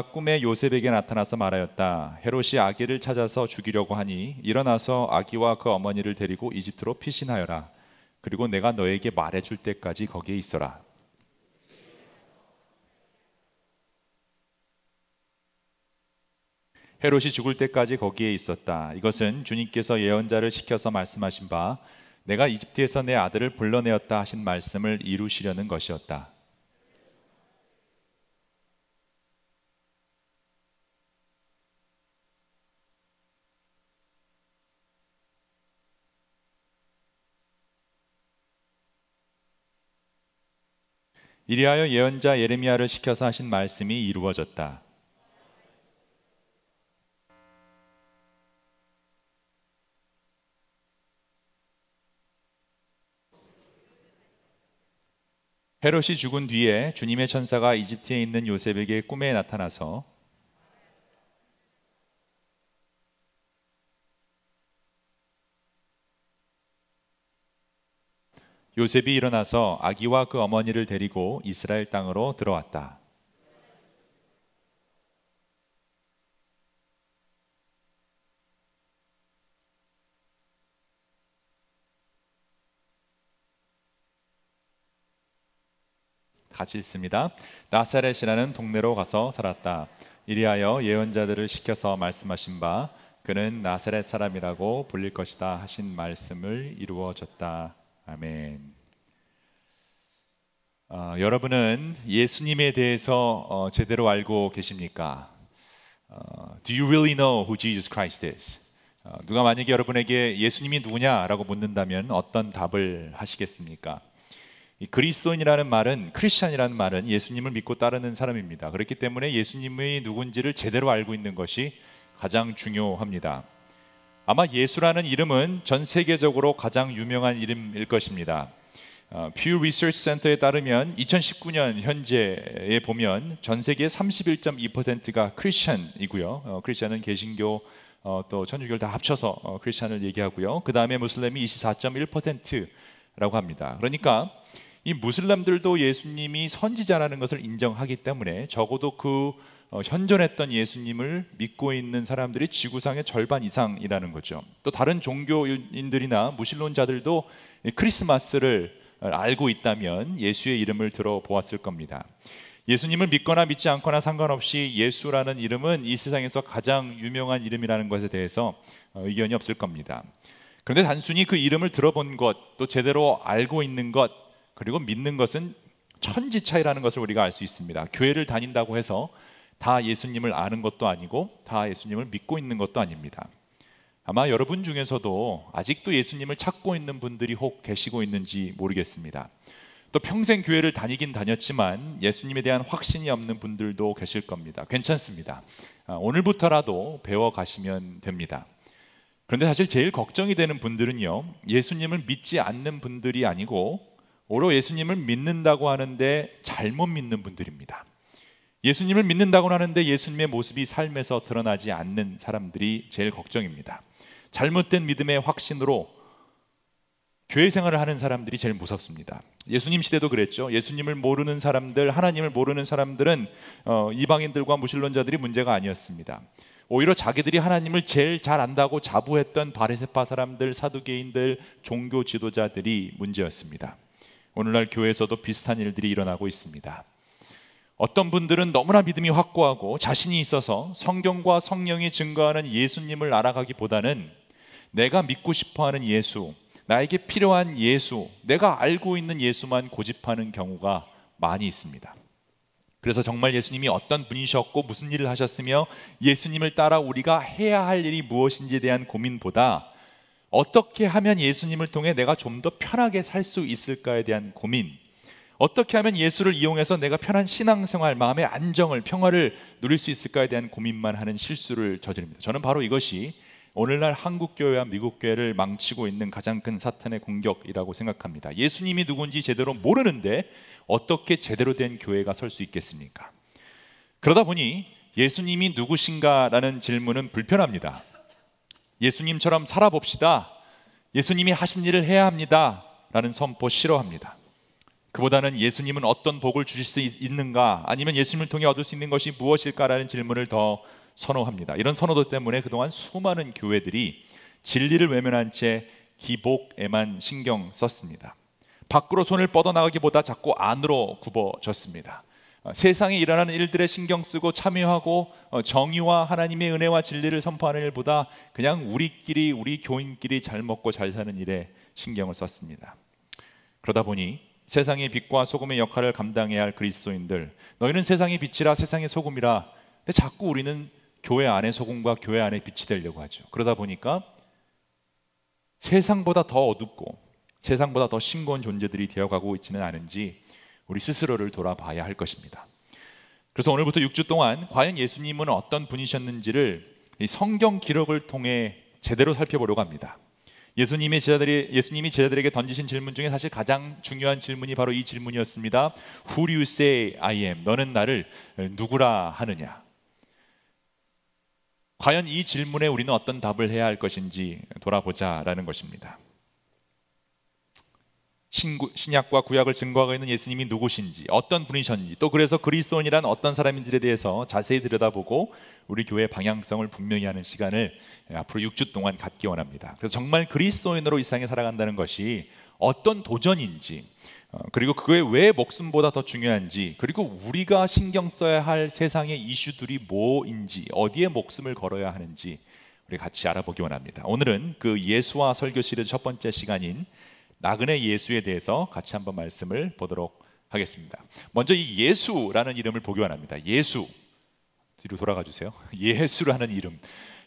꿈에 요셉에게 나타나서 말하였다. 헤롯이 아기를 찾아서 죽이려고 하니 일어나서 아기와 그 어머니를 데리고 이집트로 피신하여라. 그리고 내가 너에게 말해줄 때까지 거기에 있어라. 헤롯이 죽을 때까지 거기에 있었다. 이것은 주님께서 예언자를 시켜서 말씀하신 바 내가 이집트에서 내 아들을 불러내었다 하신 말씀을 이루시려는 것이었다. 이리하여 예언자 예레미야를 시켜서 하신 말씀이 이루어졌다. 헤롯이 죽은 뒤에 주님의 천사가 이집트에 있는 요셉에게 꿈에 나타나서 요셉이 일어나서 아기와 그 어머니를 데리고 이스라엘 땅으로 들어왔다. 같이 있습니다. 나사렛이라는 동네로 가서 살았다. 이리하여 예언자들을 시켜서 말씀하신 바 그는 나사렛 사람이라고 불릴 것이다 하신 말씀을 이루어졌다. 아멘. 어, 여러분은 예수님에 대해서 어, 제대로 알고 계십니까? 어, Do you really know who Jesus Christ is? 어, 누가 만약에 여러분에게 예수님이 누구냐라고 묻는다면 어떤 답을 하시겠습니까? 그리스도인이라는 말은 크리스찬이라는 말은 예수님을 믿고 따르는 사람입니다. 그렇기 때문에 예수님의 누군지를 제대로 알고 있는 것이 가장 중요합니다. 아마 예수라는 이름은 전 세계적으로 가장 유명한 이름일 것입니다. 어, Pew Research Center에 따르면 2019년 현재에 보면 전 세계 31.2%가 크리스천이고요. 어, 크리스천은 개신교 어, 또 천주교를 다 합쳐서 어, 크리스천을 얘기하고요. 그 다음에 무슬림이 24.1%라고 합니다. 그러니까 이 무슬림들도 예수님이 선지자라는 것을 인정하기 때문에 적어도 그 어, 현존했던 예수님을 믿고 있는 사람들이 지구상의 절반 이상이라는 거죠. 또 다른 종교인들이나 무신론자들도 크리스마스를 알고 있다면 예수의 이름을 들어보았을 겁니다. 예수님을 믿거나 믿지 않거나 상관없이 예수라는 이름은 이 세상에서 가장 유명한 이름이라는 것에 대해서 어, 의견이 없을 겁니다. 그런데 단순히 그 이름을 들어본 것, 또 제대로 알고 있는 것, 그리고 믿는 것은 천지 차이라는 것을 우리가 알 수 있습니다. 교회를 다닌다고 해서 다 예수님을 아는 것도 아니고 다 예수님을 믿고 있는 것도 아닙니다. 아마 여러분 중에서도 아직도 예수님을 찾고 있는 분들이 혹 계시고 있는지 모르겠습니다. 또 평생 교회를 다니긴 다녔지만 예수님에 대한 확신이 없는 분들도 계실 겁니다. 괜찮습니다. 아, 오늘부터라도 배워 가시면 됩니다. 그런데 사실 제일 걱정이 되는 분들은요, 예수님을 믿지 않는 분들이 아니고 오로 예수님을 믿는다고 하는데 잘못 믿는 분들입니다. 예수님을 믿는다고 하는데 예수님의 모습이 삶에서 드러나지 않는 사람들이 제일 걱정입니다. 잘못된 믿음의 확신으로 교회 생활을 하는 사람들이 제일 무섭습니다. 예수님 시대도 그랬죠. 예수님을 모르는 사람들, 하나님을 모르는 사람들은 어, 이방인들과 무신론자들이 문제가 아니었습니다. 오히려 자기들이 하나님을 제일 잘 안다고 자부했던 바리새파 사람들, 사두개인들, 종교 지도자들이 문제였습니다. 오늘날 교회에서도 비슷한 일들이 일어나고 있습니다. 어떤 분들은 너무나 믿음이 확고하고 자신이 있어서 성경과 성령이 증거하는 예수님을 알아가기보다는 내가 믿고 싶어 하는 예수, 나에게 필요한 예수, 내가 알고 있는 예수만 고집하는 경우가 많이 있습니다. 그래서 정말 예수님이 어떤 분이셨고 무슨 일을 하셨으며 예수님을 따라 우리가 해야 할 일이 무엇인지에 대한 고민보다 어떻게 하면 예수님을 통해 내가 좀 더 편하게 살 수 있을까에 대한 고민, 어떻게 하면 예수를 이용해서 내가 편한 신앙생활, 마음의 안정을, 평화를 누릴 수 있을까에 대한 고민만 하는 실수를 저지릅니다. 저는 바로 이것이 오늘날 한국 교회와 미국 교회를 망치고 있는 가장 큰 사탄의 공격이라고 생각합니다. 예수님이 누군지 제대로 모르는데 어떻게 제대로 된 교회가 설 수 있겠습니까? 그러다 보니 예수님이 누구신가라는 질문은 불편합니다. 예수님처럼 살아봅시다. 예수님이 하신 일을 해야 합니다. 라는 선포 싫어합니다. 그보다는 예수님은 어떤 복을 주실 수 있는가 아니면 예수님을 통해 얻을 수 있는 것이 무엇일까라는 질문을 더 선호합니다. 이런 선호도 때문에 그동안 수많은 교회들이 진리를 외면한 채 기복에만 신경 썼습니다. 밖으로 손을 뻗어나가기보다 자꾸 안으로 굽어졌습니다. 어, 세상에 일어나는 일들에 신경 쓰고 참여하고 어, 정의와 하나님의 은혜와 진리를 선포하는 일보다 그냥 우리끼리 우리 교인끼리 잘 먹고 잘 사는 일에 신경을 썼습니다. 그러다 보니 세상의 빛과 소금의 역할을 감당해야 할 그리스도인들 너희는 세상의 빛이라 세상의 소금이라 근데 자꾸 우리는 교회 안에 소금과 교회 안에 빛이 되려고 하죠. 그러다 보니까 세상보다 더 어둡고 세상보다 더 싱거운 존재들이 되어가고 있지는 않은지 우리 스스로를 돌아봐야 할 것입니다. 그래서 오늘부터 6주 동안 과연 예수님은 어떤 분이셨는지를 성경 기록을 통해 제대로 살펴보려고 합니다. 예수님의 제자들이 예수님이 제자들에게 던지신 질문 중에 사실 가장 중요한 질문이 바로 이 질문이었습니다. Who do you say I am? 너는 나를 누구라 하느냐? 과연 이 질문에 우리는 어떤 답을 해야 할 것인지 돌아보자라는 것입니다. 신약과 구약을 증거하고 있는 예수님이 누구신지 어떤 분이셨는지 또 그래서 그리스도인이란 어떤 사람인지에 대해서 자세히 들여다보고 우리 교회 방향성을 분명히 하는 시간을 앞으로 6주 동안 갖기 원합니다. 그래서 정말 그리스도인으로 이 세상에 살아간다는 것이 어떤 도전인지 어, 그리고 그게 왜 목숨보다 더 중요한지 그리고 우리가 신경 써야 할 세상의 이슈들이 뭐인지 어디에 목숨을 걸어야 하는지 우리 같이 알아보기 원합니다. 오늘은 그 예수와 설교 시리즈 첫 번째 시간인 나그네 예수에 대해서 같이 한번 말씀을 보도록 하겠습니다. 먼저 이 예수라는 이름을 보기 원합니다. 예수 뒤로 돌아가 주세요. 예수라는 이름.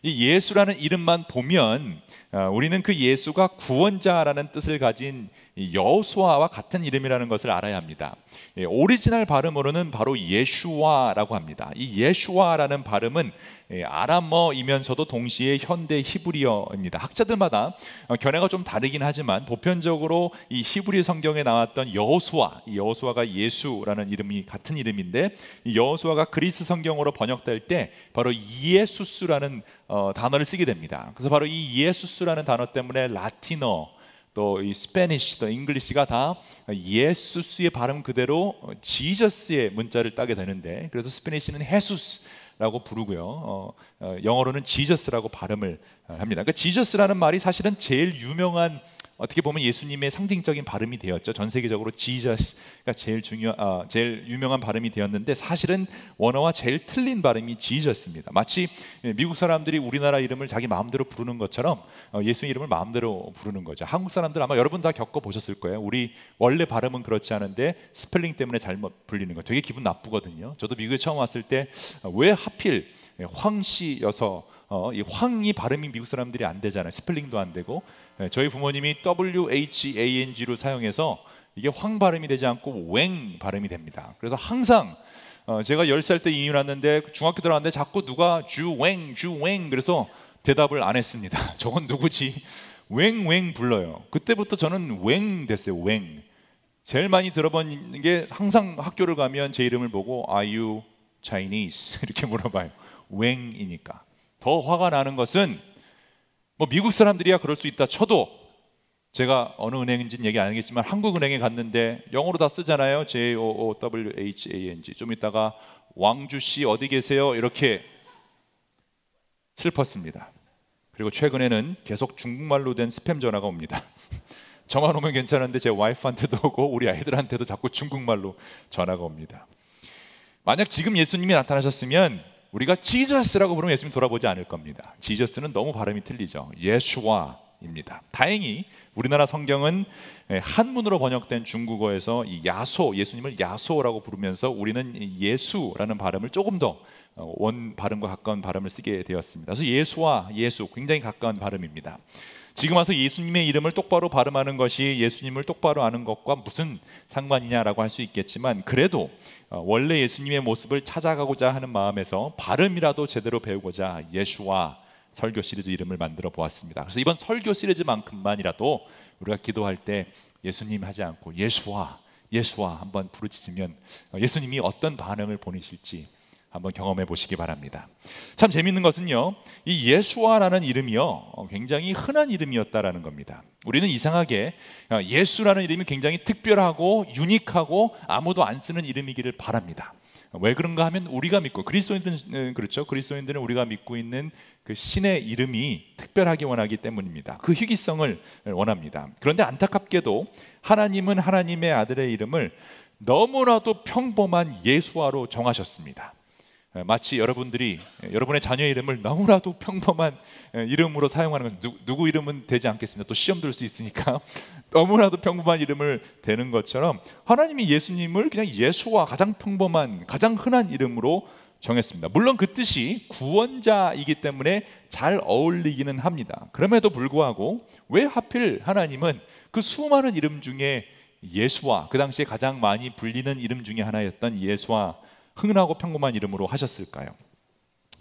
이 예수라는 이름만 보면 어, 우리는 그 예수가 구원자라는 뜻을 가진 여호수아와 같은 이름이라는 것을 알아야 합니다. 예, 오리지널 발음으로는 바로 예슈와라고 합니다. 이 예슈와라는 발음은 예, 아람어이면서도 동시에 현대 히브리어입니다. 학자들마다 어, 견해가 좀 다르긴 하지만 보편적으로 이 히브리 성경에 나왔던 여호수아, 여호수아가 예수라는 이름이 같은 이름인데 여호수아가 그리스 성경으로 번역될 때 바로 이에수스라는 어, 단어를 쓰게 됩니다. 그래서 바로 이 이에수스라는 단어 때문에 라틴어 또 이 Spanish, 또 English가 다 예수스의 발음 그대로 Jesus의 문자를 따게 되는데 그래서 Spanish는 헤수스 라고 부르고요. 어, 어, 영어로는 Jesus라고 발음을 합니다. 그러니까 Jesus라는 말이 사실은 제일 유명한 어떻게 보면 예수님의 상징적인 발음이 되었죠. 전 세계적으로 Jesus가 제일 중요, 아, 제일 유명한 발음이 되었는데 사실은 원어와 제일 틀린 발음이 Jesus입니다. 마치 미국 사람들이 우리나라 이름을 자기 마음대로 부르는 것처럼 어, 예수 이름을 마음대로 부르는 거죠. 한국 사람들 아마 여러분 다 겪어 보셨을 거예요. 우리 원래 발음은 그렇지 않은데 스펠링 때문에 잘못 불리는 거 되게 기분 나쁘거든요. 저도 미국에 처음 왔을 때 왜 하필 황씨여서 어, 이 황이 발음이 미국 사람들이 안 되잖아요. 스펠링도 안 되고 네, 저희 부모님이 W H A N G로 사용해서 이게 황 발음이 되지 않고 웽 발음이 됩니다. 그래서 항상 어, 제가 10살 때 이민 왔는데 중학교 들어갔는데 자꾸 누가 주웽 주웽 그래서 대답을 안 했습니다. 저건 누구지? 웽웽 불러요. 그때부터 저는 웽 됐어요. 웽. 제일 많이 들어본 게 항상 학교를 가면 제 이름을 보고 Are you Chinese? 이렇게 물어봐요. 웽이니까. 더 화가 나는 것은 뭐 미국 사람들이야 그럴 수 있다 쳐도 제가 어느 은행인지는 얘기 안 하겠지만 한국은행에 갔는데 영어로 다 쓰잖아요. J O O W H A N G. 좀 있다가 왕주 씨 어디 계세요? 이렇게 슬펐습니다. 그리고 최근에는 계속 중국말로 된 스팸 전화가 옵니다. 저만 오면 괜찮은데 제 와이프한테도 오고 우리 아이들한테도 자꾸 중국말로 전화가 옵니다. 만약 지금 예수님이 나타나셨으면 우리가 지저스라고 부르면 예수님 돌아보지 않을 겁니다. 지저스는 너무 발음이 틀리죠. 예수와입니다. 다행히 우리나라 성경은 예, 한문으로 번역된 중국어에서 야소 예수님을 야소라고 부르면서 우리는 예수라는 발음을 조금 더원 어, 발음과 가까운 발음을 쓰게 되었습니다. 그래서 예수와 예수 굉장히 가까운 발음입니다. 지금 와서 예수님의 이름을 똑바로 발음하는 것이 예수님을 똑바로 아는 것과 무슨 상관이냐라고 할 수 있겠지만 그래도 어, 원래 예수님의 모습을 찾아가고자 하는 마음에서 발음이라도 제대로 배우고자 예수와 설교 시리즈 이름을 만들어 보았습니다. 그래서 이번 설교 시리즈만큼만이라도 우리가 기도할 때 예수님 하지 않고 예수와 예수와 한번 부르짖으면 어, 예수님이 어떤 반응을 보내실지 한번 경험해 보시기 바랍니다. 참 재밌는 것은요, 이 예수와라는 이름이요, 어, 굉장히 흔한 이름이었다라는 겁니다. 우리는 이상하게 어, 예수라는 이름이 굉장히 특별하고 유니크하고 아무도 안 쓰는 이름이기를 바랍니다. 왜 그런가 하면 우리가 믿고 그리스도인들은 그렇죠. 그리스도인들은 우리가 믿고 있는 그 신의 이름이 특별하게 원하기 때문입니다. 그 희귀성을 원합니다. 그런데 안타깝게도 하나님은 하나님의 아들의 이름을 너무나도 평범한 예수화로 정하셨습니다. 예, 마치 여러분들이 예, 여러분의 자녀 이름을 너무나도 평범한 예, 이름으로 사용하는 것 누, 누구 이름은 되지 않겠습니다. 또 시험 들 수 있으니까 너무나도 평범한 이름을 대는 것처럼 하나님이 예수님을 그냥 예수와 가장 평범한 가장 흔한 이름으로 정했습니다. 물론 그 뜻이 구원자이기 때문에 잘 어울리기는 합니다. 그럼에도 불구하고 왜 하필 하나님은 그 수많은 이름 중에 예수와 그 당시에 가장 많이 불리는 이름 중에 하나였던 예수와 흔하고 평범한 이름으로 하셨을까요?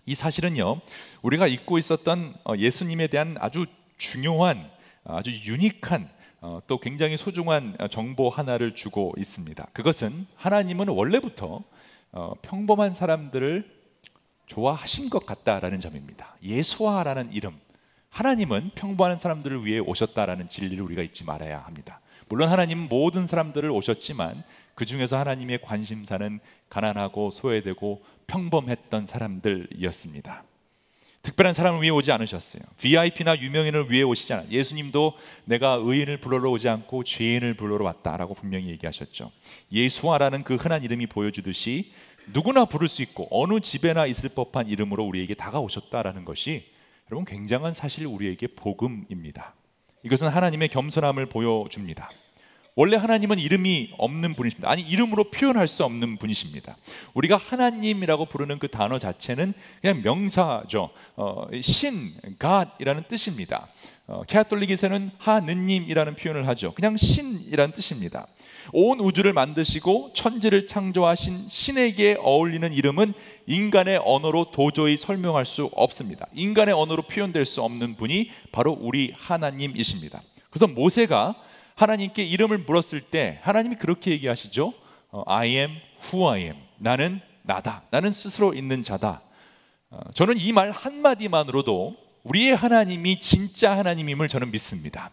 이 사실은요, 우리가 잊고 있었던 어, 예수님에 대한 아주 중요한, 아주 유니크한, 어, 또 굉장히 소중한 정보 하나를 주고 있습니다. 그것은 하나님은 원래부터 어, 평범한 사람들을 좋아하신 것 같다라는 점입니다. 예수와라는 이름, 하나님은 평범한 사람들을 위해 오셨다라는 진리를 우리가 잊지 말아야 합니다. 물론 하나님은 모든 사람들을 오셨지만 그 중에서 하나님의 관심사는 가난하고 소외되고 평범했던 사람들이었습니다. 특별한 사람을 위해 오지 않으셨어요. VIP나 유명인을 위해 오시지 않아. 예수님도 내가 의인을 불러러 오지 않고 죄인을 불러러 왔다라고 분명히 얘기하셨죠. 예수와라는 그 흔한 이름이 보여주듯이 누구나 부를 수 있고 어느 집에나 있을 법한 이름으로 우리에게 다가오셨다라는 것이 여러분 굉장한 사실 우리에게 복음입니다. 이것은 하나님의 겸손함을 보여줍니다. 원래 하나님은 이름이 없는 분이십니다. 아니 이름으로 표현할 수 없는 분이십니다. 우리가 하나님이라고 부르는 그 단어 자체는 그냥 명사죠. 어, 신, God이라는 뜻입니다. 어, 캐톨릭에서는 하느님이라는 표현을 하죠. 그냥 신이라는 뜻입니다. 온 우주를 만드시고 천지를 창조하신 신에게 어울리는 이름은 인간의 언어로 도저히 설명할 수 없습니다. 인간의 언어로 표현될 수 없는 분이 바로 우리 하나님이십니다. 그래서 모세가 하나님께 이름을 물었을 때 하나님이 그렇게 얘기하시죠. 어, I am who I am. 나는 나다. 나는 스스로 있는 자다. 어, 저는 이 말 한마디만으로도 우리의 하나님이 진짜 하나님임을 저는 믿습니다.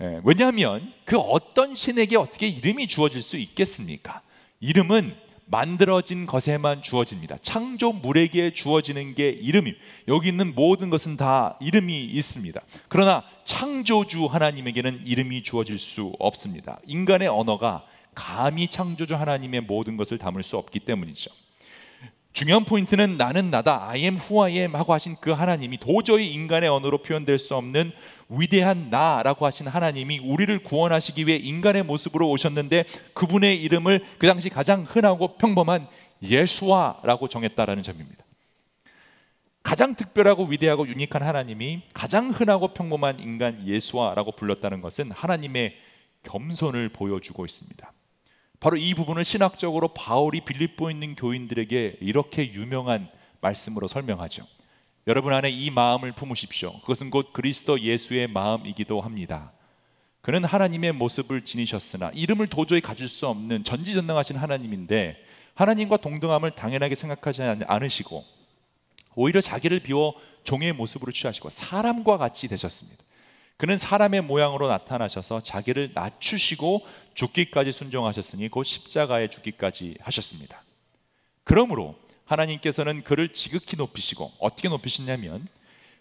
예, 왜냐하면 그 어떤 신에게 어떻게 이름이 주어질 수 있겠습니까? 이름은 만들어진 것에만 주어집니다. 창조물에게 주어지는 게 이름이 여기 있는 모든 것은 다 이름이 있습니다. 그러나 창조주 하나님에게는 이름이 주어질 수 없습니다. 인간의 언어가 감히 창조주 하나님의 모든 것을 담을 수 없기 때문이죠. 중요한 포인트는 나는 나다, I am who I am 하고 하신 그 하나님이 도저히 인간의 언어로 표현될 수 없는 위대한 나라고 하신 하나님이 우리를 구원하시기 위해 인간의 모습으로 오셨는데 그분의 이름을 그 당시 가장 흔하고 평범한 예수와라고 정했다라는 점입니다. 가장 특별하고 위대하고 유니크한 하나님이 가장 흔하고 평범한 인간 예수와라고 불렀다는 것은 하나님의 겸손을 보여주고 있습니다. 바로 이 부분을 신학적으로 바울이 빌립보에 있는 교인들에게 이렇게 유명한 말씀으로 설명하죠. 여러분 안에 이 마음을 품으십시오. 그것은 곧 그리스도 예수의 마음이기도 합니다. 그는 하나님의 모습을 지니셨으나 이름을 도저히 가질 수 없는 전지전능하신 하나님인데 하나님과 동등함을 당연하게 생각하지 않으시고 오히려 자기를 비워 종의 모습으로 취하시고 사람과 같이 되셨습니다. 그는 사람의 모양으로 나타나셔서 자기를 낮추시고 죽기까지 순종하셨으니 곧 십자가에 죽기까지 하셨습니다. 그러므로 하나님께서는 그를 지극히 높이시고 어떻게 높이시냐면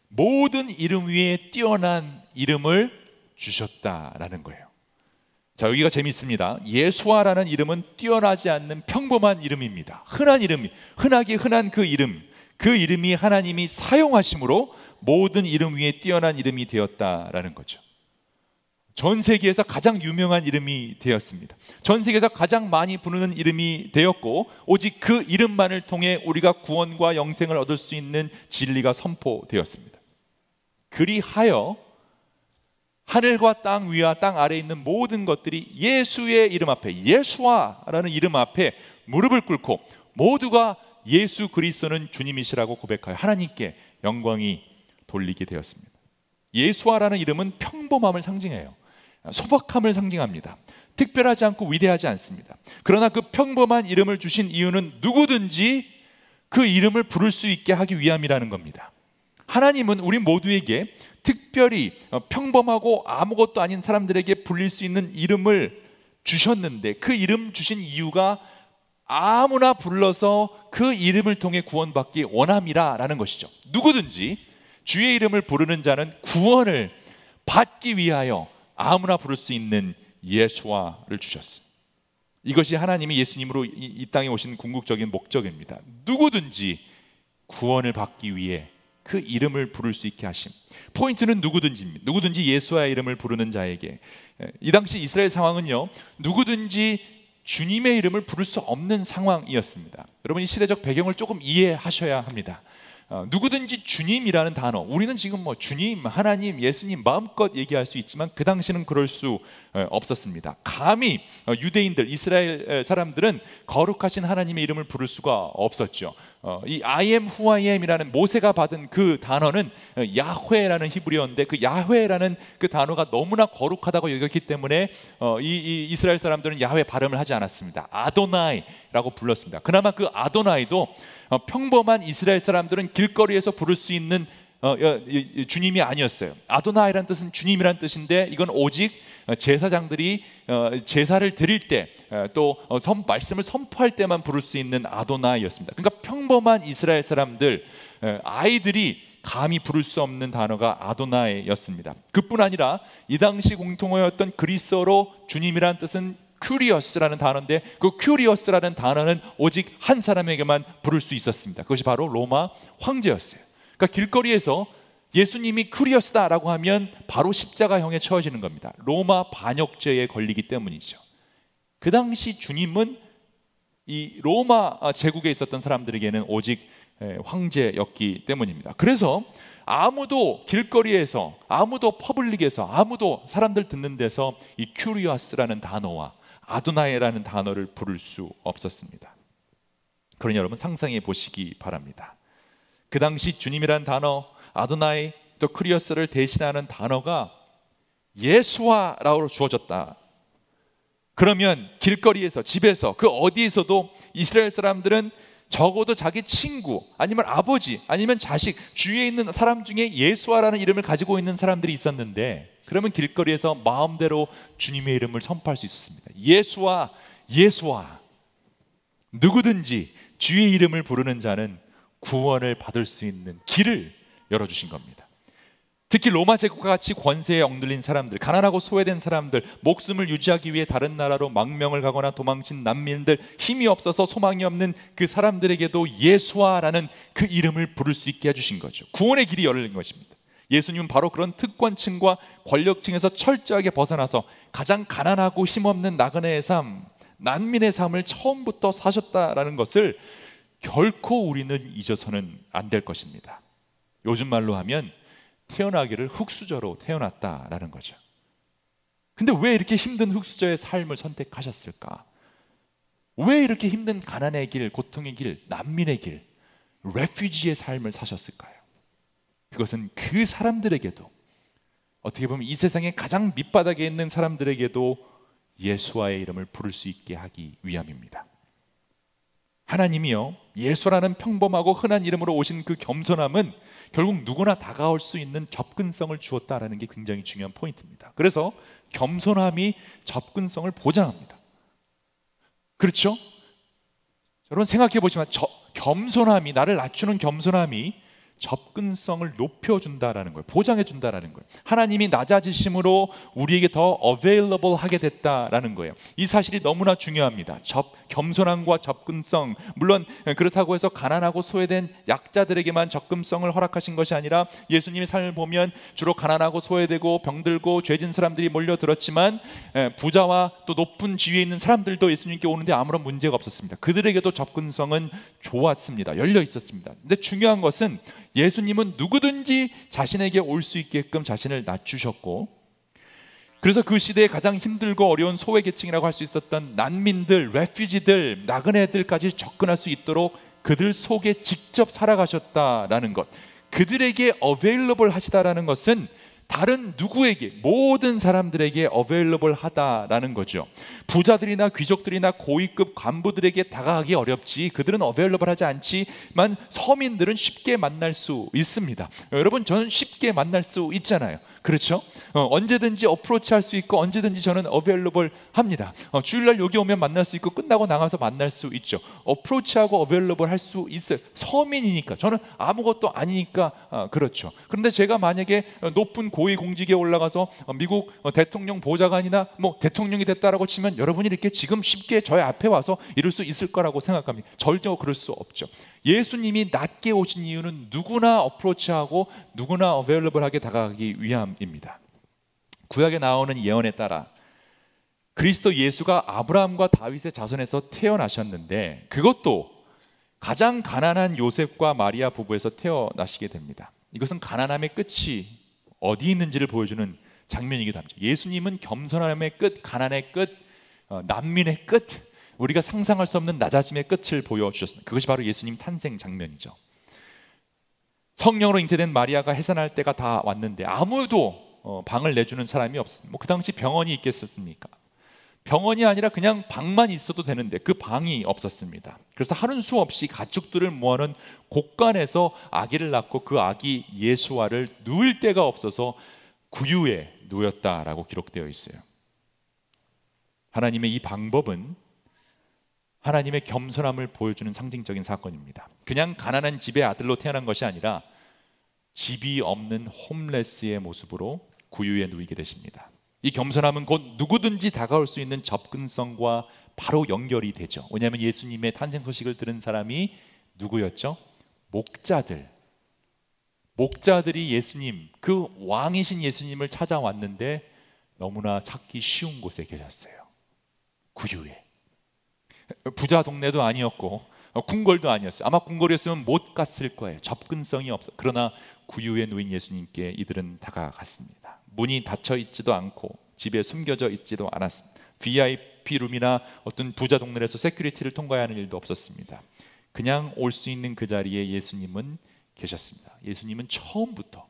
모든 이름 위에 뛰어난 이름을 주셨다라는 거예요. 자, 여기가 재밌습니다. 예수아라는 이름은 뛰어나지 않는 평범한 이름입니다. 흔한 이름, 흔하게 흔한 그 이름, 그 이름이 하나님이 사용하심으로 모든 이름 위에 뛰어난 이름이 되었다라는 거죠. 전 세계에서 가장 유명한 이름이 되었습니다. 전 세계에서 가장 많이 부르는 이름이 되었고 오직 그 이름만을 통해 우리가 구원과 영생을 얻을 수 있는 진리가 선포되었습니다. 그리하여 하늘과 땅 위와 땅 아래에 있는 모든 것들이 예수의 이름 앞에 예수와라는 이름 앞에 무릎을 꿇고 모두가 예수 그리스도는 주님이시라고 고백하여 하나님께 영광이 돌리게 되었습니다. 예수와라는 이름은 평범함을 상징해요. 소박함을 상징합니다. 특별하지 않고 위대하지 않습니다. 그러나 그 평범한 이름을 주신 이유는 누구든지 그 이름을 부를 수 있게 하기 위함이라는 겁니다. 하나님은 우리 모두에게 특별히 어, 평범하고 아무것도 아닌 사람들에게 불릴 수 있는 이름을 주셨는데 그 이름 주신 이유가 아무나 불러서 그 이름을 통해 구원받기 원함이라라는 것이죠. 누구든지 주의 이름을 부르는 자는 구원을 받기 위하여 아무나 부를 수 있는 예수와를 주셨어요. 이것이 하나님이 예수님으로 이, 이 땅에 오신 궁극적인 목적입니다. 누구든지 구원을 받기 위해 그 이름을 부를 수 있게 하심. 포인트는 누구든지입니다. 누구든지 예수와의 이름을 부르는 자에게 이 당시 이스라엘 상황은요. 누구든지 주님의 이름을 부를 수 없는 상황이었습니다. 여러분 이 시대적 배경을 조금 이해하셔야 합니다. 어, 누구든지 주님이라는 단어, 우리는 지금 뭐 주님, 하나님, 예수님 마음껏 얘기할 수 있지만 그 당시는 그럴 수 어, 없었습니다. 감히 어, 유대인들, 이스라엘 사람들은 거룩하신 하나님의 이름을 부를 수가 없었죠. 어, 이 I am who I am이라는 모세가 받은 그 단어는 어, 야훼라는 히브리어인데 그 야훼라는 그 단어가 너무나 거룩하다고 여겼기 때문에 어, 이, 이 이스라엘 사람들은 야훼 발음을 하지 않았습니다. 아도나이라고 불렀습니다. 그나마 그 아도나이도 어, 평범한 이스라엘 사람들은 길거리에서 부를 수 있는 어, 주님이 아니었어요. 아도나이란 뜻은 주님이란 뜻인데 이건 오직 제사장들이 어, 제사를 드릴 때 또 말씀을 선포할 때만 부를 수 있는 아도나이였습니다. 그러니까 평범한 이스라엘 사람들 아이들이 감히 부를 수 없는 단어가 아도나이였습니다. 그뿐 아니라 이 당시 공통어였던 그리스어로 주님이란 뜻은 큐리어스라는 단어인데 그 큐리어스라는 단어는 오직 한 사람에게만 부를 수 있었습니다. 그것이 바로 로마 황제였어요. 그러니까 길거리에서 예수님이 큐리어스다라고 하면 바로 십자가형에 처해지는 겁니다. 로마 반역죄에 걸리기 때문이죠. 그 당시 주님은 이 로마 제국에 있었던 사람들에게는 오직 황제였기 때문입니다. 그래서 아무도 길거리에서 아무도 public에서 아무도 사람들 듣는 데서 이 큐리어스라는 단어와 아도나이라는 단어를 부를 수 없었습니다. 그러니 여러분 상상해 보시기 바랍니다. 그 당시 주님이란 단어, 아도나이 또 크리어스를 대신하는 단어가 예수와라고 주어졌다. 그러면 길거리에서 집에서 그 어디에서도 이스라엘 사람들은 적어도 자기 친구 아니면 아버지 아니면 자식 주위에 있는 사람 중에 예수와라는 이름을 가지고 있는 사람들이 있었는데 그러면 길거리에서 마음대로 주님의 이름을 선포할 수 있었습니다. 예수와 예수와 누구든지 주의 이름을 부르는 자는 구원을 받을 수 있는 길을 열어주신 겁니다. 특히 로마 제국과 같이 권세에 억눌린 사람들, 가난하고 소외된 사람들, 목숨을 유지하기 위해 다른 나라로 망명을 가거나 도망친 난민들, 힘이 없어서 소망이 없는 그 사람들에게도 예수와라는 그 이름을 부를 수 있게 해주신 거죠. 구원의 길이 열린 것입니다. 예수님은 바로 그런 특권층과 권력층에서 철저하게 벗어나서 가장 가난하고 힘없는 나그네의 삶, 난민의 삶을 처음부터 사셨다라는 것을 결코 우리는 잊어서는 안 될 것입니다. 요즘 말로 하면 태어나기를 흙수저로 태어났다라는 거죠. 근데 왜 이렇게 힘든 흙수저의 삶을 선택하셨을까? 왜 이렇게 힘든 가난의 길, 고통의 길, 난민의 길, 레퓨지의 삶을 사셨을까요? 그것은 그 사람들에게도 어떻게 보면 이 세상의 가장 밑바닥에 있는 사람들에게도 예수와의 이름을 부를 수 있게 하기 위함입니다. 하나님이요 예수라는 평범하고 흔한 이름으로 오신 그 겸손함은 결국 누구나 다가올 수 있는 접근성을 주었다라는 게 굉장히 중요한 포인트입니다. 그래서 겸손함이 접근성을 보장합니다. 그렇죠? 여러분 생각해 보시면 겸손함이 나를 낮추는 겸손함이 접근성을 높여준다라는 거예요. 보장해준다라는 거예요. 하나님이 낮아지심으로 우리에게 더 available 하게 됐다라는 거예요. 이 사실이 너무나 중요합니다. 접, 겸손함과 접근성. 물론 그렇다고 해서 가난하고 소외된 약자들에게만 접근성을 허락하신 것이 아니라 예수님의 삶을 보면 주로 가난하고 소외되고 병들고 죄진 사람들이 몰려들었지만 부자와 또 높은 지위에 있는 사람들도 예수님께 오는데 아무런 문제가 없었습니다. 그들에게도 접근성은 좋았습니다. 열려 있었습니다. 근데 중요한 것은 예수님은 누구든지 자신에게 올 수 있게끔 자신을 낮추셨고 그래서 그 시대에 가장 힘들고 어려운 소외 계층이라고 할 수 있었던 난민들, 레퓨지들, 나그네들까지 접근할 수 있도록 그들 속에 직접 살아가셨다라는 것. 그들에게 어베일러블 하시다라는 것은 다른 누구에게 모든 사람들에게 어베일러블 하다라는 거죠. 부자들이나 귀족들이나 고위급 간부들에게 다가가기 어렵지 그들은 어베일러블 하지 않지만 서민들은 쉽게 만날 수 있습니다. 여러분 저는 쉽게 만날 수 있잖아요. 그렇죠? 어, 언제든지 어프로치 할 수 있고 언제든지 저는 어벨러블 합니다. 어, 주일날 여기 오면 만날 수 있고 끝나고 나가서 만날 수 있죠. 어프로치하고 어벨러블 할 수 있어요. 서민이니까 저는 아무것도 아니니까 어, 그렇죠. 그런데 제가 만약에 높은 고위 공직에 올라가서 어, 미국 어, 대통령 보좌관이나 뭐 대통령이 됐다라고 치면 여러분이 이렇게 지금 쉽게 저의 앞에 와서 이룰 수 있을 거라고 생각합니다. 절대 그럴 수 없죠. 예수님이 낮게 오신 이유는 누구나 어프로치하고 누구나 어베일러블하게 다가가기 위함입니다. 구약에 나오는 예언에 따라 그리스도 예수가 아브라함과 다윗의 자손에서 태어나셨는데 그것도 가장 가난한 요셉과 마리아 부부에서 태어나시게 됩니다. 이것은 가난함의 끝이 어디 있는지를 보여주는 장면이기도 합니다. 예수님은 겸손함의 끝, 가난의 끝, 어, 난민의 끝, 우리가 상상할 수 없는 낮아짐의 끝을 보여주셨습니다. 그것이 바로 예수님 탄생 장면이죠. 성령으로 잉태된 마리아가 해산할 때가 다 왔는데 아무도 어, 방을 내주는 사람이 없습니다. 뭐 그 당시 병원이 있겠었습니까? 병원이 아니라 그냥 방만 있어도 되는데 그 방이 없었습니다. 그래서 하는 수 없이 가축들을 모아놓은 곳간에서 아기를 낳고 그 아기 예수와를 누울 데가 없어서 구유에 누였다라고 기록되어 있어요. 하나님의 이 방법은 하나님의 겸손함을 보여주는 상징적인 사건입니다. 그냥 가난한 집의 아들로 태어난 것이 아니라 집이 없는 홈레스의 모습으로 구유에 누이게 되십니다. 이 겸손함은 곧 누구든지 다가올 수 있는 접근성과 바로 연결이 되죠. 왜냐하면 예수님의 탄생 소식을 들은 사람이 누구였죠? 목자들. 목자들이 예수님, 그 왕이신 예수님을 찾아왔는데 너무나 찾기 쉬운 곳에 계셨어요. 구유에. 부자 동네도 아니었고 어, 궁궐도 아니었어요. 아마 궁궐이었으면 못 갔을 거예요. 접근성이 없어. 그러나 구유에 누인 예수님께 이들은 다가갔습니다. 문이 닫혀 있지도 않고 집에 숨겨져 있지도 않았습니다. VIP 룸이나 어떤 부자 동네에서 security를 통과해야 하는 일도 없었습니다. 그냥 올 수 있는 그 자리에 예수님은 계셨습니다. 예수님은 처음부터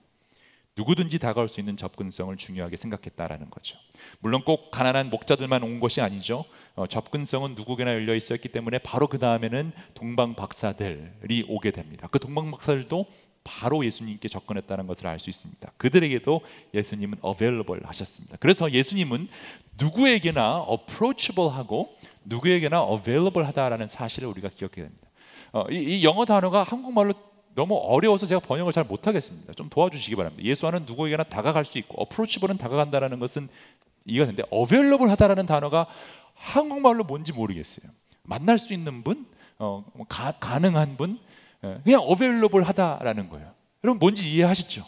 누구든지 다가올 수 있는 접근성을 중요하게 생각했다라는 거죠. 물론 꼭 가난한 목자들만 온 것이 아니죠. 어, 접근성은 누구에게나 열려 있었기 때문에 바로 그 다음에는 동방 박사들이 오게 됩니다. 그 동방 박사들도 바로 예수님께 접근했다는 것을 알 수 있습니다. 그들에게도 예수님은 available 하셨습니다. 그래서 예수님은 누구에게나 approachable하고 누구에게나 available 하다라는 사실을 우리가 기억해야 됩니다. 어, 이, 이 영어 단어가 한국말로 너무 어려워서 제가 번역을 잘 못하겠습니다. 좀 도와주시기 바랍니다. 예수와는 누구에게나 다가갈 수 있고 어프로치블은 다가간다라는 것은 이해가 되는데 어벨러블 하다라는 단어가 한국말로 뭔지 모르겠어요. 만날 수 있는 분, 어, 뭐 가, 가능한 분, 예, 그냥 어벨러블 하다라는 거예요. 여러분 뭔지 이해하시죠?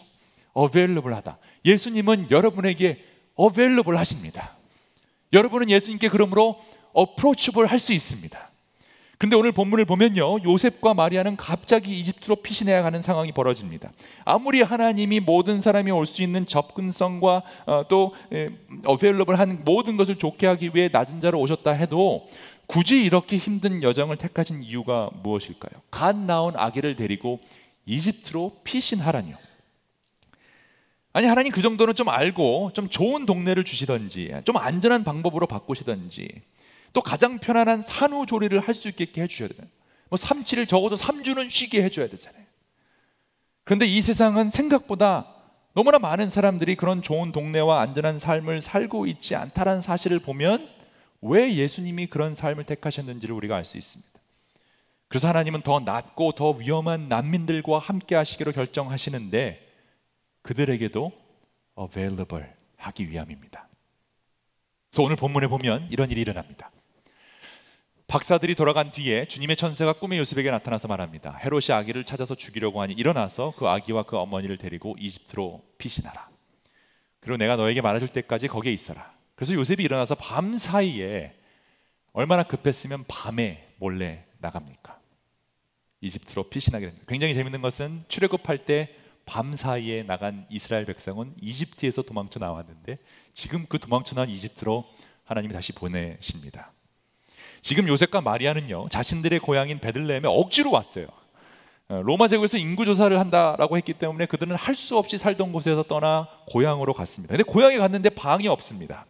어벨러블 하다. 예수님은 여러분에게 어벨러블 하십니다. 여러분은 예수님께 그러므로 어프로치블 할 수 있습니다. 근데 오늘 본문을 보면요. 요셉과 마리아는 갑자기 이집트로 피신해야 하는 상황이 벌어집니다. 아무리 하나님이 모든 사람이 올 수 있는 접근성과 어, 또 어베일러블한 모든 것을 좋게 하기 위해 낮은 자로 오셨다 해도 굳이 이렇게 힘든 여정을 택하신 이유가 무엇일까요? 갓 나온 아기를 데리고 이집트로 피신하라니요. 아니 하나님 그 정도는 좀 알고 좀 좋은 동네를 주시던지 좀 안전한 방법으로 바꾸시던지 또 가장 편안한 산후조리를 할 수 있게 해주셔야 되잖아요. 뭐 삼치를 적어도 3주는 쉬게 해줘야 되잖아요. 그런데 이 세상은 생각보다 너무나 많은 사람들이 그런 좋은 동네와 안전한 삶을 살고 있지 않다라는 사실을 보면 왜 예수님이 그런 삶을 택하셨는지를 우리가 알 수 있습니다. 그래서 하나님은 더 낮고 더 위험한 난민들과 함께 하시기로 결정하시는데 그들에게도 available 하기 위함입니다. 그래서 오늘 본문에 보면 이런 일이 일어납니다. 박사들이 돌아간 뒤에 주님의 천사가 꿈에 요셉에게 나타나서 말합니다. 헤롯이 아기를 찾아서 죽이려고 하니 일어나서 그 아기와 그 어머니를 데리고 이집트로 피신하라. 그리고 내가 너에게 말해줄 때까지 거기에 있어라. 그래서 요셉이 일어나서 밤 사이에 얼마나 급했으면 밤에 몰래 나갑니까? 이집트로 피신하게 됩니다. 굉장히 재밌는 것은 출애굽할 때 밤 사이에 나간 이스라엘 백성은 이집트에서 도망쳐 나왔는데 지금 그 도망쳐 나온 이집트로 하나님이 다시 보내십니다. 지금 요셉과 마리아는요 자신들의 고향인 베들레헴에 억지로 왔어요. 어, 로마 제국에서 인구 조사를 한다라고 했기 때문에 그들은 할 수 없이 살던 곳에서 떠나 고향으로 갔습니다. 근데 고향에 갔는데 방이 없습니다.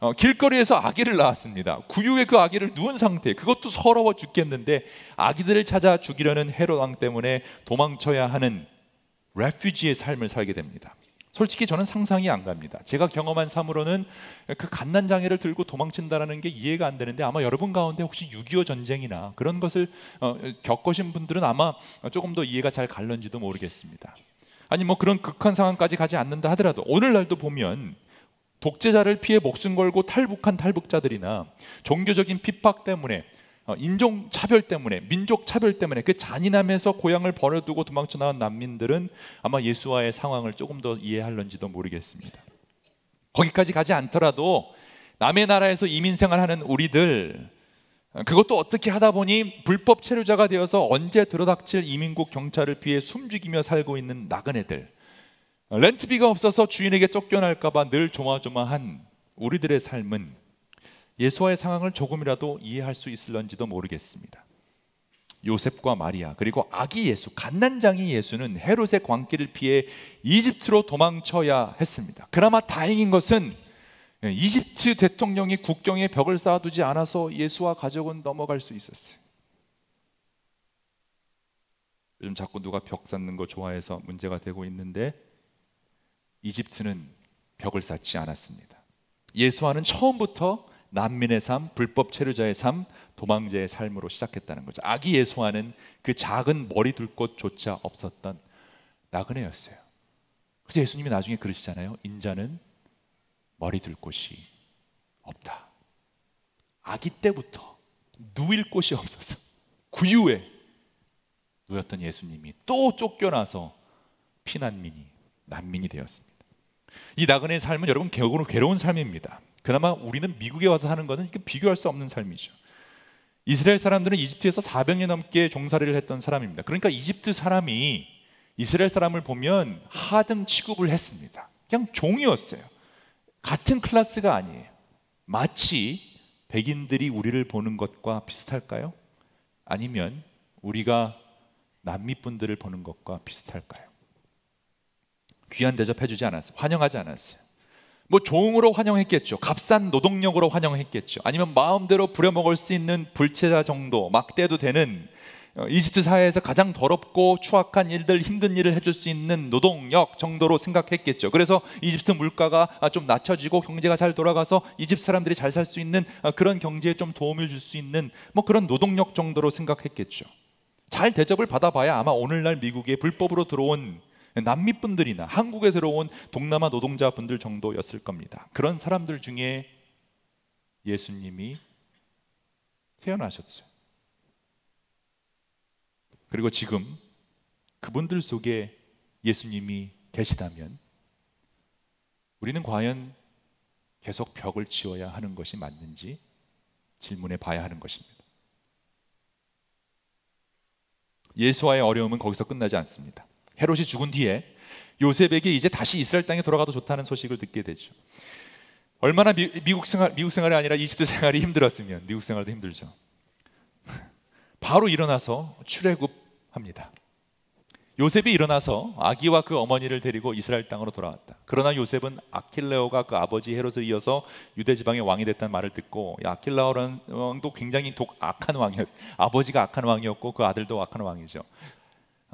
어, 길거리에서 아기를 낳았습니다. 구유에 그 아기를 누운 상태, 그것도 서러워 죽겠는데 아기들을 찾아 죽이려는 헤롯 왕 때문에 도망쳐야 하는 레퓨지의 삶을 살게 됩니다. 솔직히 저는 상상이 안 갑니다. 제가 경험한 삶으로는 그 갓난 장애를 들고 도망친다라는 게 이해가 안 되는데 아마 여러분 가운데 혹시 6.25 전쟁이나 그런 것을 어, 겪으신 분들은 아마 조금 더 이해가 잘 갈런지도 모르겠습니다. 아니 뭐 그런 극한 상황까지 가지 않는다 하더라도 오늘날도 보면 독재자를 피해 목숨 걸고 탈북한 탈북자들이나 종교적인 핍박 때문에 어, 인종 차별 때문에 민족 차별 때문에 그 잔인함에서 고향을 버려두고 도망쳐 나온 난민들은 아마 예수와의 상황을 조금 더 이해할런지도 모르겠습니다. 거기까지 가지 않더라도 남의 나라에서 이민 생활하는 우리들 그것도 어떻게 하다 보니 불법 체류자가 되어서 언제 들어닥칠 이민국 경찰을 피해 숨죽이며 살고 있는 나그네들 렌트비가 없어서 주인에게 쫓겨날까봐 늘 조마조마한 우리들의 삶은 예수와의 상황을 조금이라도 이해할 수 있을런지도 모르겠습니다. 요셉과 마리아 그리고 아기 예수 갓난장이 예수는 헤롯의 광기를 피해 이집트로 도망쳐야 했습니다. 그나마 다행인 것은 이집트 대통령이 국경에 벽을 쌓아두지 않아서 예수와 가족은 넘어갈 수 있었어요. 요즘 자꾸 누가 벽 쌓는 거 좋아해서 문제가 되고 있는데 이집트는 벽을 쌓지 않았습니다. 예수와는 처음부터 난민의 삶, 불법 체류자의 삶, 도망자의 삶으로 시작했다는 거죠. 아기 예수와는 그 작은 머리 둘 곳조차 없었던 나그네였어요. 그래서 예수님이 나중에 그러시잖아요. 인자는 머리 둘 곳이 없다. 아기 때부터 누일 곳이 없어서 구유에 누였던 예수님이 또 쫓겨나서 피난민이 난민이 되었습니다. 이 나그네의 삶은 여러분 괴로운 삶입니다. 그나마 우리는 미국에 와서 사는 것은 비교할 수 없는 삶이죠. 이스라엘 사람들은 이집트에서 400년 넘게 종살이를 했던 사람입니다. 그러니까 이집트 사람이 이스라엘 사람을 보면 하등 취급을 했습니다. 그냥 종이었어요. 같은 클래스가 아니에요. 마치 백인들이 우리를 보는 것과 비슷할까요? 아니면 우리가 남미 분들을 보는 것과 비슷할까요? 귀한 대접해주지 않았어요. 환영하지 않았어요. 뭐 종으로 환영했겠죠. 값싼 노동력으로 환영했겠죠. 아니면 마음대로 부려먹을 수 있는 불체자 정도, 막대도 되는 어, 이집트 사회에서 가장 더럽고 추악한 일들, 힘든 일을 해줄 수 있는 노동력 정도로 생각했겠죠. 그래서 이집트 물가가 좀 낮춰지고 경제가 잘 돌아가서 이집트 사람들이 잘 살 수 있는 어, 그런 경제에 좀 도움을 줄 수 있는 뭐 그런 노동력 정도로 생각했겠죠. 잘 대접을 받아봐야 아마 오늘날 미국에 불법으로 들어온 남미 분들이나 한국에 들어온 동남아 노동자 분들 정도였을 겁니다. 그런 사람들 중에 예수님이 태어나셨죠. 그리고 지금 그분들 속에 예수님이 계시다면 우리는 과연 계속 벽을 지어야 하는 것이 맞는지 질문해 봐야 하는 것입니다. 예수와의 어려움은 거기서 끝나지 않습니다. 헤롯이 죽은 뒤에 요셉에게 이제 다시 이스라엘 땅에 돌아가도 좋다는 소식을 듣게 되죠. 얼마나 미, 국 생활 미국 생활이 아니라 이집트 생활이 힘들었으면 미국 생활도 힘들죠. 바로 일어나서 출애굽합니다. 요셉이 일어나서 아기와 그 어머니를 데리고 이스라엘 땅으로 돌아왔다. 그러나 요셉은 아킬레오가 그 아버지 헤롯을 이어서 유대 지방의 왕이 됐다는 말을 듣고 아킬레오라는 왕도 굉장히 독 악한 왕이었. 아버지가 악한 왕이었고 그 아들도 악한 왕이죠.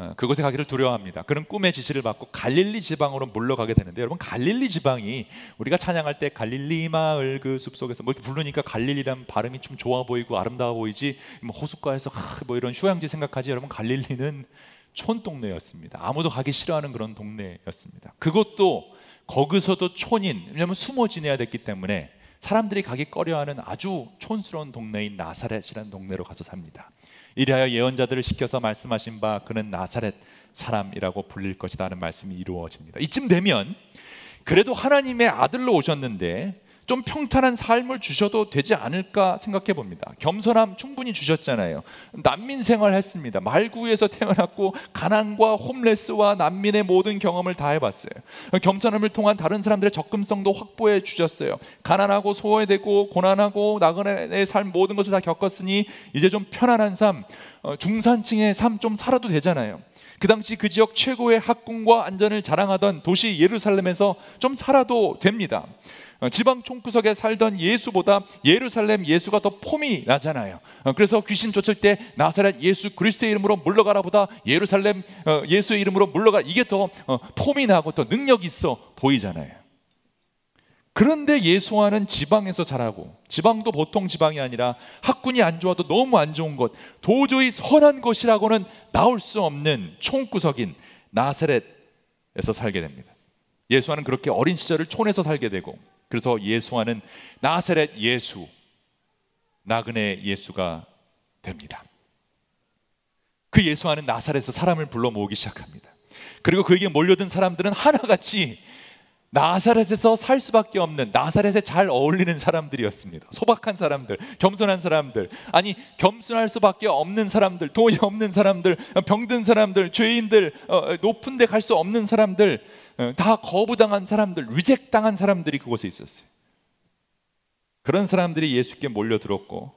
어, 그곳에 가기를 두려워합니다. 그런 꿈의 지시를 받고 갈릴리 지방으로 물러가게 되는데 여러분 갈릴리 지방이 우리가 찬양할 때 갈릴리 마을 그 숲속에서 뭐 이렇게 부르니까 갈릴리란 발음이 좀 좋아 보이고 아름다워 보이지 뭐 호숫가에서 뭐 이런 휴양지 생각하지 여러분 갈릴리는 촌 동네였습니다. 아무도 가기 싫어하는 그런 동네였습니다. 그것도 거기서도 촌인 왜냐하면 숨어 지내야 됐기 때문에 사람들이 가기 꺼려하는 아주 촌스러운 동네인 나사렛이라는 동네로 가서 삽니다. 이리하여 예언자들을 시켜서 말씀하신 바 그는 나사렛 사람이라고 불릴 것이다는 말씀이 이루어집니다. 이쯤 되면 그래도 하나님의 아들로 오셨는데 좀 평탄한 삶을 주셔도 되지 않을까 생각해 봅니다. 겸손함 충분히 주셨잖아요. 난민 생활 했습니다. 말구에서 태어났고 가난과 홈레스와 난민의 모든 경험을 다 해봤어요. 겸손함을 통한 다른 사람들의 접근성도 확보해 주셨어요. 가난하고 소외되고 고난하고 나그네의 삶 모든 것을 다 겪었으니 이제 좀 편안한 삶, 어, 중산층의 삶 좀 살아도 되잖아요. 그 당시 그 지역 최고의 학군과 안전을 자랑하던 도시 예루살렘에서 좀 살아도 됩니다. 어, 지방 총구석에 살던 예수보다 예루살렘 예수가 더 폼이 나잖아요. 어, 그래서 귀신 쫓을 때 나사렛 예수 그리스도의 이름으로 물러가라보다 예루살렘 어, 예수의 이름으로 물러가 이게 더 폼이 나고 더 능력 있어 보이잖아요. 그런데 예수와는 지방에서 자라고 지방도 보통 지방이 아니라 학군이 안 좋아도 너무 안 좋은 곳 도저히 선한 곳이라고는 나올 수 없는 총구석인 나사렛에서 살게 됩니다. 예수와는 그렇게 어린 시절을 촌에서 살게 되고 그래서 예수와는 나사렛 예수, 나그네 예수가 됩니다. 그 예수와는 나사렛에서 사람을 불러 모으기 시작합니다. 그리고 그에게 몰려든 사람들은 하나같이 나사렛에서 살 수밖에 없는 나사렛에 잘 어울리는 사람들이었습니다. 소박한 사람들, 겸손한 사람들, 아니 겸손할 수밖에 없는 사람들, 돈이 없는 사람들, 병든 사람들, 죄인들, 어, 높은 데 갈 수 없는 사람들, 어, 다 거부당한 사람들, 리젝 당한 사람들이 그곳에 있었어요. 그런 사람들이 예수께 몰려들었고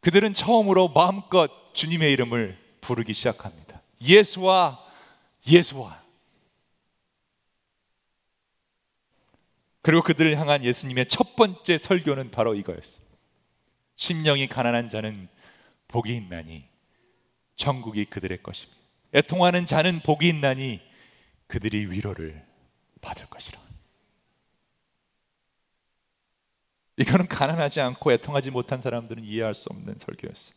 그들은 처음으로 마음껏 주님의 이름을 부르기 시작합니다. 예수와 예수와 그리고 그들을 향한 예수님의 첫 번째 설교는 바로 이거였어요. 심령이 가난한 자는 복이 있나니 천국이 그들의 것입니다. 애통하는 자는 복이 있나니 그들이 위로를 받을 것이라. 이거는 가난하지 않고 애통하지 못한 사람들은 이해할 수 없는 설교였어요.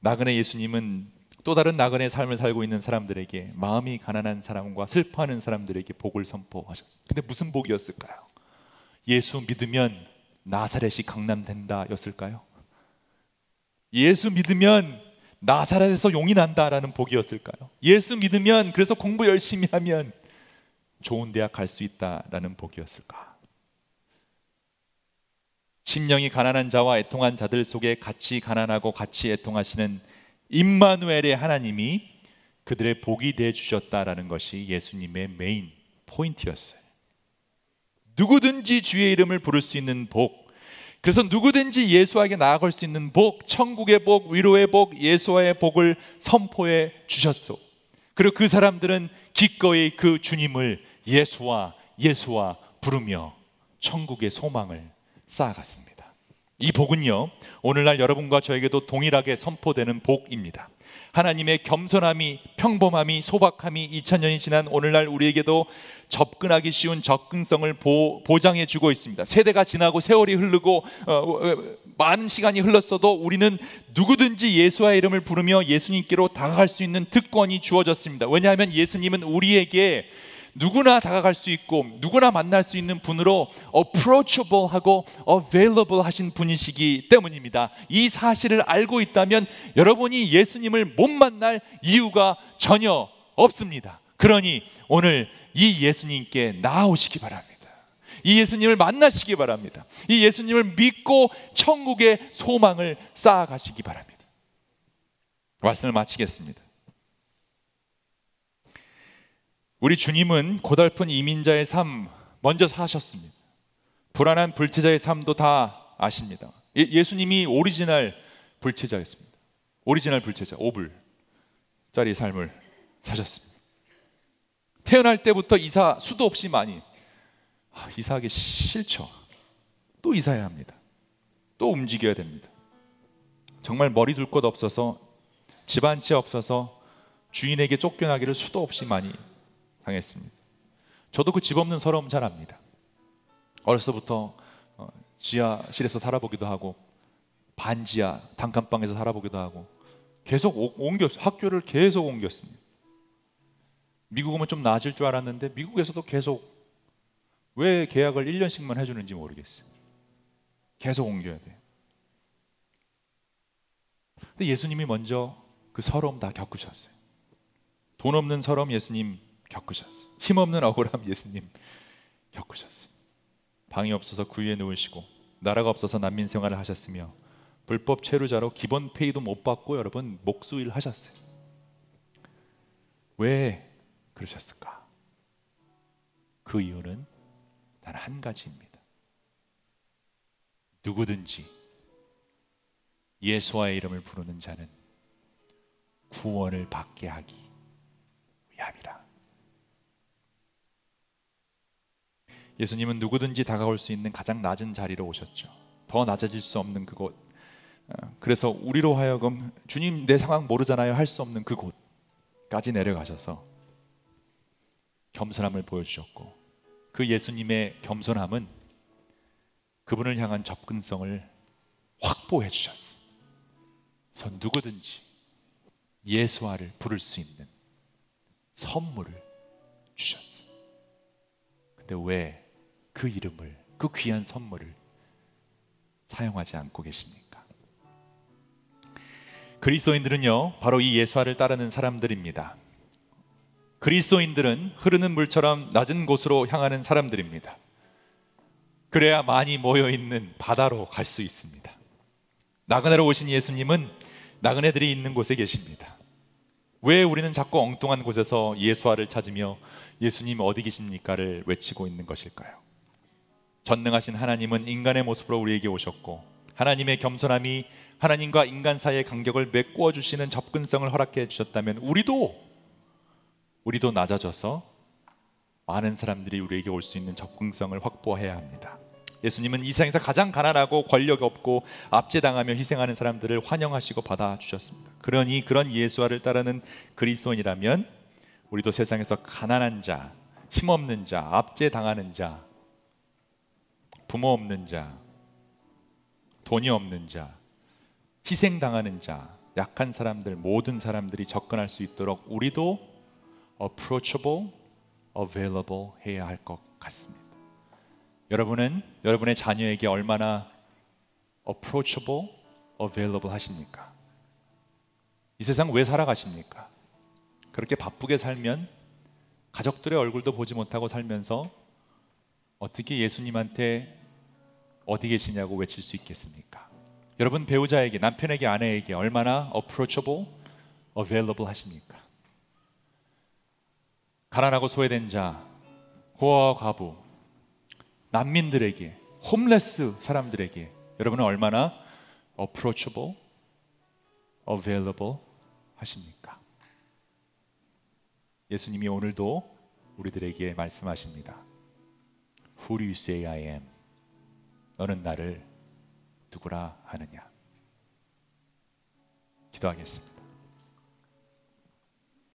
나그네 예수님은 또 다른 나그네 삶을 살고 있는 사람들에게 마음이 가난한 사람과 슬퍼하는 사람들에게 복을 선포하셨어요. 근데 무슨 복이었을까요? 예수 믿으면 나사렛이 강남된다였을까요? 예수 믿으면 나사렛에서 용이 난다라는 복이었을까요? 예수 믿으면 그래서 공부 열심히 하면 좋은 대학 갈 수 있다라는 복이었을까? 심령이 가난한 자와 애통한 자들 속에 같이 가난하고 같이 애통하시는 임마누엘의 하나님이 그들의 복이 돼 주셨다라는 것이 예수님의 메인 포인트였어요. 누구든지 주의 이름을 부를 수 있는 복, 그래서 누구든지 예수에게 나아갈 수 있는 복, 천국의 복, 위로의 복, 예수와의 복을 선포해 주셨소. 그리고 그 사람들은 기꺼이 그 주님을 예수와 예수와 부르며 천국의 소망을 쌓아갔습니다. 이 복은요, 오늘날 여러분과 저에게도 동일하게 선포되는 복입니다. 하나님의 겸손함이, 평범함이, 소박함이 2000년이 지난 오늘날 우리에게도 접근하기 쉬운 접근성을 보, 장해 주고 있습니다. 세대가 지나고 세월이 흐르고 어, 어, 많은 시간이 흘렀어도 우리는 누구든지 예수의 이름을 부르며 예수님께로 다가갈 수 있는 특권이 주어졌습니다. 왜냐하면 예수님은 우리에게 누구나 다가갈 수 있고 누구나 만날 수 있는 분으로 approachable하고 available 하신 분이시기 때문입니다. 이 사실을 알고 있다면 여러분이 예수님을 못 만날 이유가 전혀 없습니다. 그러니 오늘 이 예수님께 나아오시기 바랍니다. 이 예수님을 만나시기 바랍니다. 이 예수님을 믿고 천국의 소망을 쌓아가시기 바랍니다. 말씀을 마치겠습니다. 우리 주님은 고달픈 이민자의 삶 먼저 사셨습니다. 불안한 불체자의 삶도 다 아십니다. 예수님이 오리지널 불체자였습니다. 오리지널 불체자, 5불짜리 삶을 사셨습니다. 태어날 때부터 이사 수도 없이 많이 아, 이사하기 싫죠. 또 이사해야 합니다. 또 움직여야 됩니다. 정말 머리 둘 곳 없어서 집한채 없어서 주인에게 쫓겨나기를 수도 없이 많이 당했습니다. 저도 그 집 없는 서러움 잘 압니다. 어려서부터 어, 지하실에서 살아보기도 하고 반지하 단칸방에서 살아보기도 하고 계속 옮겼 학교를 계속 옮겼습니다. 미국 오면 좀 나아질 줄 알았는데 미국에서도 계속 왜 계약을 1년씩만 해주는지 모르겠어요. 계속 옮겨야 돼. 근데 예수님이 먼저 그 서러움 다 겪으셨어요. 돈 없는 서러움 예수님 겪으셨어요. 힘없는 억울함 예수님 겪으셨어요. 방이 없어서 구유에 누우시고 나라가 없어서 난민 생활을 하셨으며 불법 체류자로 기본 페이도 못 받고 여러분 목수일 하셨어요. 왜 그러셨을까? 그 이유는 단 한 가지입니다. 누구든지 예수와의 이름을 부르는 자는 구원을 받게 하기 예수님은 누구든지 다가올 수 있는 가장 낮은 자리로 오셨죠. 더 낮아질 수 없는 그곳. 어, 그래서 우리로 하여금 주님 내 상황 모르잖아요 할 수 없는 그곳까지 내려가셔서 겸손함을 보여주셨고 그 예수님의 겸손함은 그분을 향한 접근성을 확보해 주셨어요. 누구든지 예수와를 부를 수 있는 선물을 주셨어요. 근데 왜 그 이름을, 그 귀한 선물을 사용하지 않고 계십니까? 그리스도인들은요, 바로 이 예수와를 따르는 사람들입니다. 그리스도인들은 흐르는 물처럼 낮은 곳으로 향하는 사람들입니다. 그래야 많이 모여 있는 바다로 갈 수 있습니다. 나그네로 오신 예수님은 나그네들이 있는 곳에 계십니다. 왜 우리는 자꾸 엉뚱한 곳에서 예수와를 찾으며 예수님 어디 계십니까를 외치고 있는 것일까요? 전능하신 하나님은 인간의 모습으로 우리에게 오셨고 하나님의 겸손함이 하나님과 인간 사이의 간격을 메꾸어 주시는 접근성을 허락해 주셨다면 우리도 우리도 낮아져서 많은 사람들이 우리에게 올 수 있는 접근성을 확보해야 합니다. 예수님은 이 세상에서 가장 가난하고 권력 없고 압제당하며 희생하는 사람들을 환영하시고 받아 주셨습니다. 그러니 그런 예수와를 따르는 그리스도인이라면 우리도 세상에서 가난한 자, 힘없는 자, 압제당하는 자, 부모 없는 자, 돈이 없는 자, 희생당하는 자, 약한 사람들, 모든 사람들이 접근할 수 있도록 우리도 approachable, available 해야 할 것 같습니다. 여러분은 여러분의 자녀에게 얼마나 approachable, available 하십니까? 이 세상 왜 살아가십니까? 그렇게 바쁘게 살면 가족들의 얼굴도 보지 못하고 살면서 어떻게 예수님한테 어디 계시냐고 외칠 수 있겠습니까? 여러분 배우자에게 남편에게 아내에게 얼마나 approachable, available 하십니까? 가난하고 소외된 자, 고아와 과부, 난민들에게, 홈레스 사람들에게 여러분은 얼마나 approachable, available 하십니까? 예수님이 오늘도 우리들에게 말씀하십니다. Who do you say I am? 너는 나를 누구라 하느냐? 기도하겠습니다.